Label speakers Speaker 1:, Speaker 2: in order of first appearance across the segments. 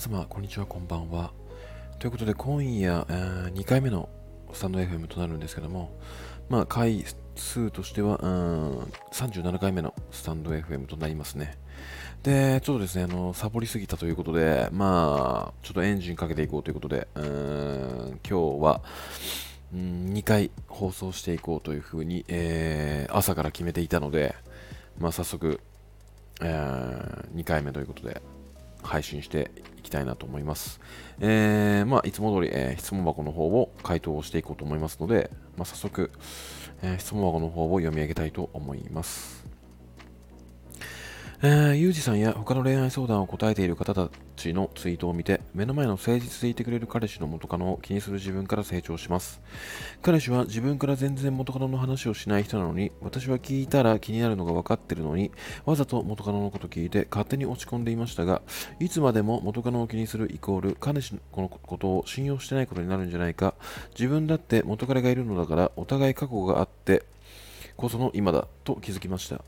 Speaker 1: 様、こんにちは、こんばんは。ということで、今夜、えー2回目のスタンド FM となるんですけども、まあ、回数としては、うん、37回目のスタンド FM となりますね。で、ちょっとですね、あの、サボりすぎたということで、まあ、ちょっとエンジンかけていこうということで、うん、今日は、うん、2回放送していこうというふうに、えー朝から決めていたので、まあ、早速、え2回目ということで、配信していきたいなと思います。えーまあ、いつも通り、えー質問箱の方を回答をしていこうと思いますので、まあ、早速、えー質問箱の方を読み上げたいと思います。えー、ゆうじさんや他の恋愛相談を答えている方だのツイートを見て、目の前の誠実でいてくれる彼氏の元カノを気にする自分から成長します。彼氏は自分から全然元カノの話をしない人なのに、私は聞いたら気になるのが分かってるのに、わざと元カノのこと聞いて勝手に落ち込んでいましたが、いつまでも元カノを気にするイコール彼氏のことを信用してないことになるんじゃないか、自分だって元彼がいるのだからお互い過去があってこその今だと気づきました。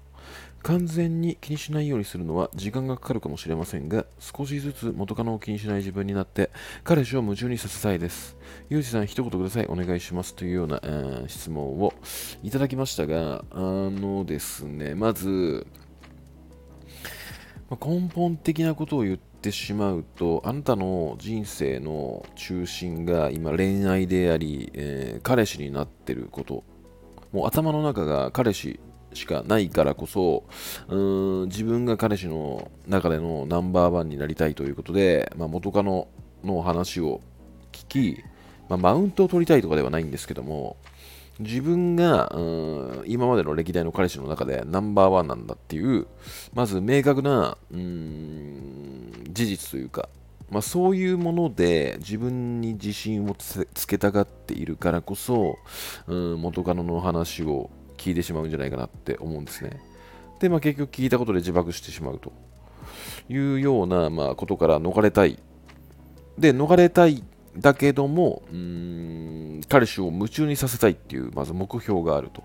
Speaker 1: 完全に気にしないようにするのは時間がかかるかもしれませんが、少しずつ元カノを気にしない自分になって、彼氏を夢中にさせたいです。ゆうじさん、一言ください。お願いします。というような、えー質問をいただきましたが、あのですね、まず、まあ根本的なことを言ってしまうと、あなたの人生の中心が今恋愛であり、えー彼氏になってること、もう頭の中が彼氏しかないからこそ、うーん自分が彼氏の中でのナンバーワンになりたいということで、まあ、元カノの話を聞き、まあ、マウントを取りたいとかではないんですけども、自分がうん今までの歴代の彼氏の中でナンバーワンなんだっていう、まず明確なうーん事実というか、まあ、そういうもので自分に自信をつつけたがっているからこそ、うん元カノの話を聞いてしまうんじゃないかなって思うんですね。で、まあ、結局聞いたことで自爆してしまうというような、まあ、ことから逃れたい。で、逃れたいだけども、うーん彼氏を夢中にさせたいっていう、まず目標があると。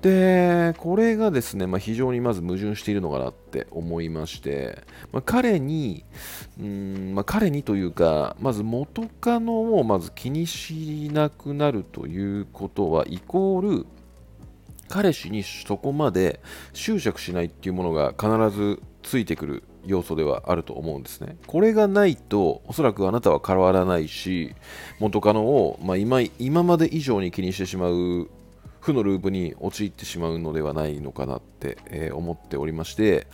Speaker 1: で、これがですね、まあ、非常にまず矛盾しているのかなって思いまして、まあ、彼に、うーんまあ、彼にというか、まず元カノをまず気にしなくなるということは、イコール、彼氏にそこまで執着しないっていうものが必ずついてくる要素ではあると思うんですね。これがないと、おそらくあなたは変わらないし、元カノを、まあ、今今まで以上に気にしてしまう負のループに陥ってしまうのではないのかなって、えー思っておりまして、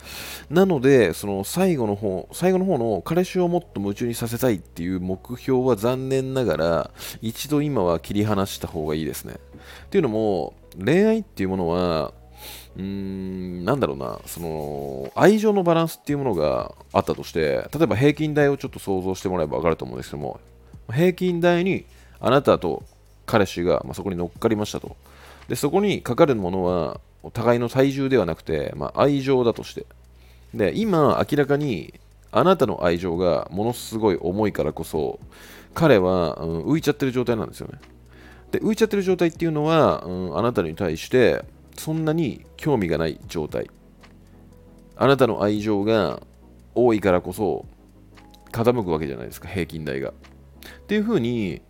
Speaker 1: なので、その最後の方、最後の方の彼氏をもっと夢中にさせたいっていう目標は残念ながら、一度今は切り離した方がいいですね。っていうのも、恋愛っていうものは、うーん、なんだろうな、その、愛情のバランスっていうものがあったとして、例えば平均台をちょっと想像してもらえば分かると思うんですけども、平均台にあなたと彼氏が、まあ、そこに乗っかりましたと。で、そこにかかるものは、お互いの体重ではなくて、まあ、愛情だとして。で、今、明らかに、あなたの愛情がものすごい重いからこそ、彼は、うん浮いちゃってる状態なんですよね。で浮いちゃってる状態っていうのは、うんあなたに対してそんなに興味がない状態あなたの愛情が多いからこそ傾くわけじゃないですか平均台がっていうふうに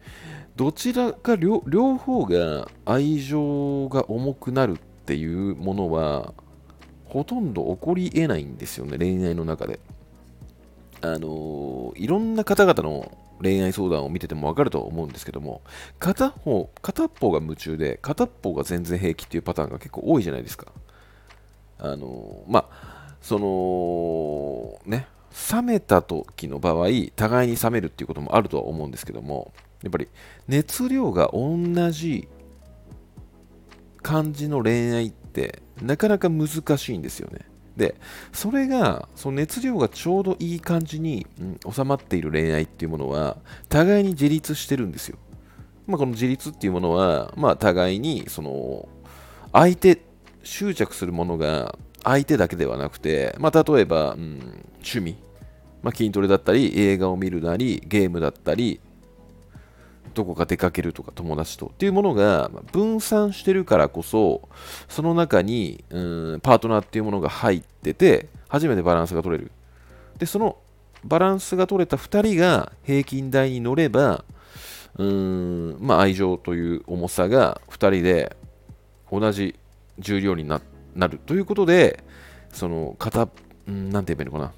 Speaker 1: どちらか両方が愛情が重くなるっていうものはほとんど起こり得ないんですよね恋愛の中で。あのーいろんな方々の恋愛相談を見てても分かると思うんですけども片方片方が夢中で片方が全然平気っていうパターンが結構多いじゃないですか。あのーまあそのね冷めた時の場合互いに冷めるっていうこともあるとは思うんですけどもやっぱり熱量が同じ感じの恋愛ってなかなか難しいんですよね。でそれがその熱量がちょうどいい感じに、うん収まっている恋愛っていうものは互いに自立してるんですよ、まあ、この自立っていうものは、まあ、互いにその相手執着するものが相手だけではなくて、まあ、例えば、うん趣味、まあ、筋トレだったり映画を見るなりゲームだったりどこか出かけるとか友達とっていうものが分散してるからこそその中にうんパートナーっていうものが入ってて初めてバランスが取れる。でそのバランスが取れた2人が平均台に乗ればうーん、まあ、愛情という重さが2人で同じ重量になる。ということでその片、うん、なんて言えばいいのかな。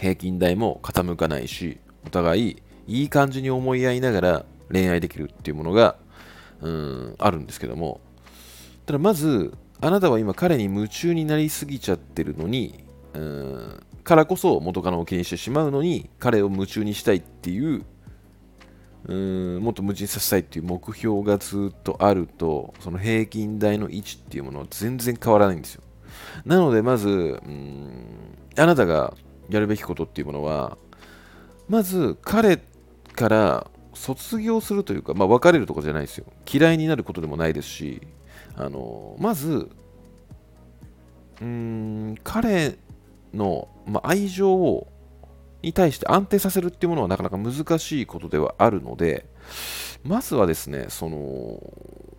Speaker 1: 平均台も傾かないしお互いいい感じに思い合いながら恋愛できるっていうものがうんあるんですけども。ただまずあなたは今彼に夢中になりすぎちゃってるのにうんからこそ元カノを気にしてしまうのに彼を夢中にしたいっていううんもっと夢中にさせたいっていう目標がずっとあるとその平均台の位置っていうものは全然変わらないんですよ。なのでまずうんあなたがやるべきことっていうものはまず彼から卒業するというか、まあ、別れるとかじゃないですよ。嫌いになることでもないですしあのまずうん彼の、まあ、愛情をに対して安定させるっていうものはなかなか難しいことではあるのでまずはですねその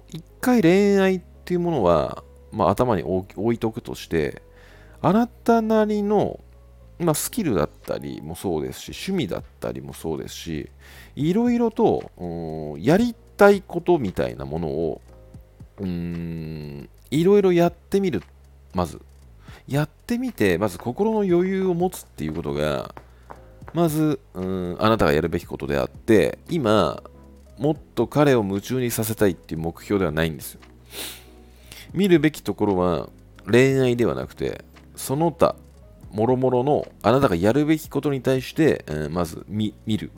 Speaker 1: 一回恋愛っていうものは、まあ、頭に置いとくとしてあなたなりの、まあ、スキルだったりもそうですし趣味だったりもそうですしいろいろとやりたいことみたいなものをいろいろやってみるまず。やってみてまず心の余裕を持つっていうことがまずうんあなたがやるべきことであって今もっと彼を夢中にさせたいっていう目標ではないんですよ。見るべきところは恋愛ではなくてその他もろもろのあなたがやるべきことに対して、えー、まず見る。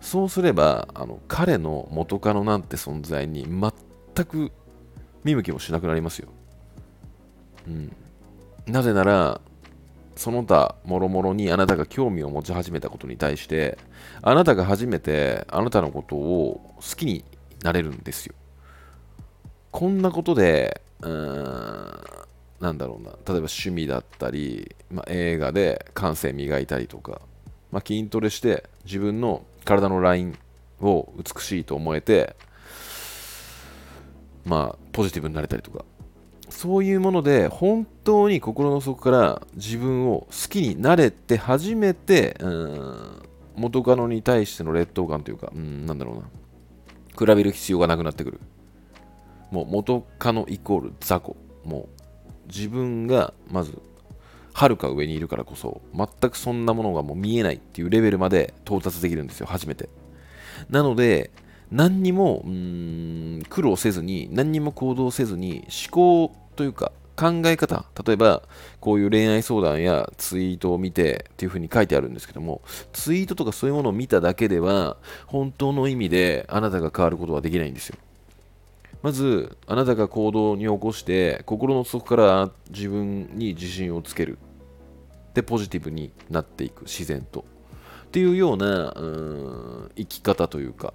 Speaker 1: そうすればあの彼の元カノなんて存在に全く見向きもしなくなりますよ、うん、なぜならその他もろもろにあなたが興味を持ち始めたことに対してあなたが初めてあなたのことを好きになれるんですよ。こんなことでうーんなんだろうな。例えば趣味だったり、まあ、映画で感性磨いたりとか、まあ、筋トレして自分の体のラインを美しいと思えてまあポジティブになれたりとか。そういうもので本当に心の底から自分を好きになれて初めてうん元カノに対しての劣等感というかうんなんだろうな。比べる必要がなくなってくる。もう元カノイコール雑魚。もう自分がまずはるか上にいるからこそ全くそんなものがもう見えないっていうレベルまで到達できるんですよ初めて。なので何にもうん苦労せずに何にも行動せずに思考というか考え方。例えばこういう恋愛相談やツイートを見てっていう風に書いてあるんですけどもツイートとかそういうものを見ただけでは本当の意味であなたが変わることはできないんですよ。まずあなたが行動に起こして心の底から自分に自信をつける。でポジティブになっていく。自然と。っていうようなうん生き方というか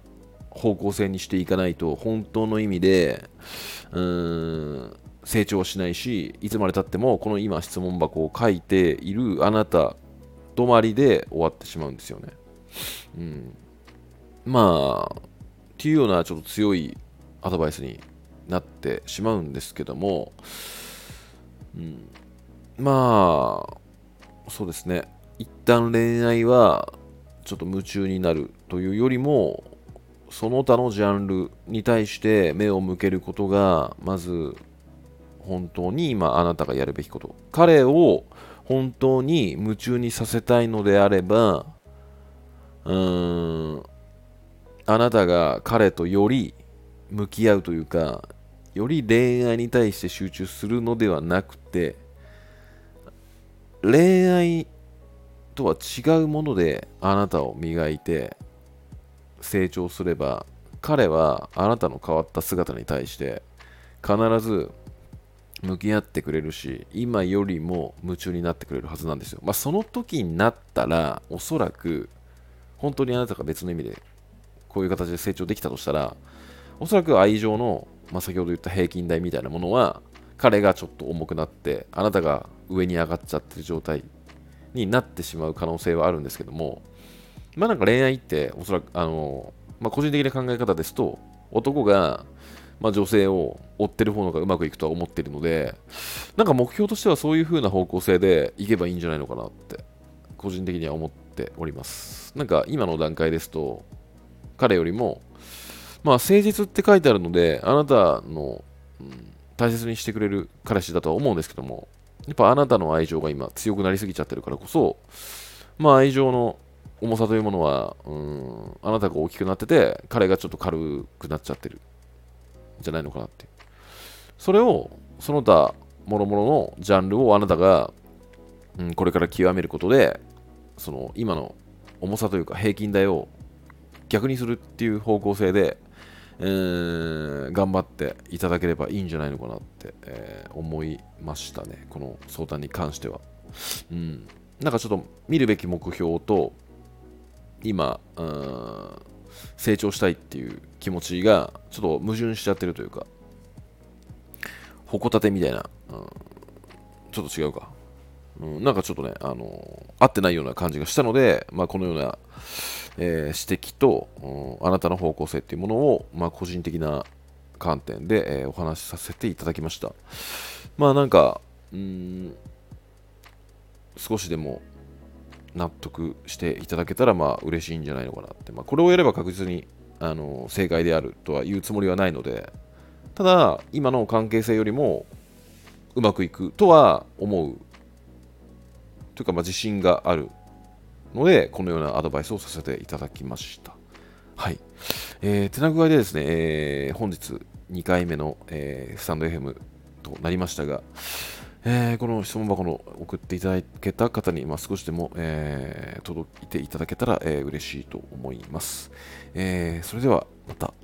Speaker 1: 方向性にしていかないと本当の意味でうん成長しないしいつまでたってもこの今質問箱を書いているあなた止まりで終わってしまうんですよね。うん、まあっていうようなちょっと強いアドバイスになってしまうんですけども、うん、まあそうですね。一旦恋愛はちょっと夢中になるというよりもその他のジャンルに対して目を向けることがまず本当に今あなたがやるべきこと。彼を本当に夢中にさせたいのであればうーんあなたが彼とより向き合うというかより恋愛に対して集中するのではなくて恋愛とは違うものであなたを磨いて成長すれば彼はあなたの変わった姿に対して必ず向き合ってくれるし今よりも夢中になってくれるはずなんですよ。まあ、その時になったらおそらく本当にあなたが別の意味でこういう形で成長できたとしたらおそらく愛情の、まあ、先ほど言った平均台みたいなものは彼がちょっと重くなってあなたが上に上がっちゃってる状態になってしまう可能性はあるんですけどもまあなんか恋愛っておそらくあの、まあ、個人的な考え方ですと男がまあ、女性を追ってる方がうまくいくとは思ってるのでなんか目標としてはそういう風な方向性でいけばいいんじゃないのかなって個人的には思っております。なんか今の段階ですと彼よりもまあ誠実って書いてあるのであなたの、うん、大切にしてくれる彼氏だとは思うんですけどもやっぱあなたの愛情が今強くなりすぎちゃってるからこそまあ愛情の重さというものは、うん、あなたが大きくなってて、彼がちょっと軽くなっちゃってるじゃないのかなって。それを、その他、もろもろのジャンルをあなたが、うん、これから極めることで、その今の重さというか平均台を逆にするっていう方向性で、えー、頑張っていただければいいんじゃないのかなって、えー、思いましたね、この相談に関しては。うん、なんかちょっと見るべき目標と今、うん、成長したいっていう気持ちがちょっと矛盾しちゃってるというか、矛立てみたいな、うん、ちょっと違うか。うん、なんかちょっとね、あの合ってないような感じがしたので、まあ、このような、えー、指摘と、うん、あなたの方向性っていうものを、まあ、個人的な観点で、えー、お話しさせていただきました。まあなんか、うん、少しでも納得していただけたらまあ嬉しいんじゃないのかなって、まあ、これをやれば確実にあの正解であるとは言うつもりはないのでただ今の関係性よりもうまくいくとは思うというか、まあ、自信があるので、このようなアドバイスをさせていただきました。はい。えー、手な具合でですね、えー、本日2回目の、えー、スタンド FM となりましたが、えー、この質問箱の送っていただけた方に、まあ、少しでも、えー、届いていただけたら、えー、嬉しいと思います。えー、それではまた。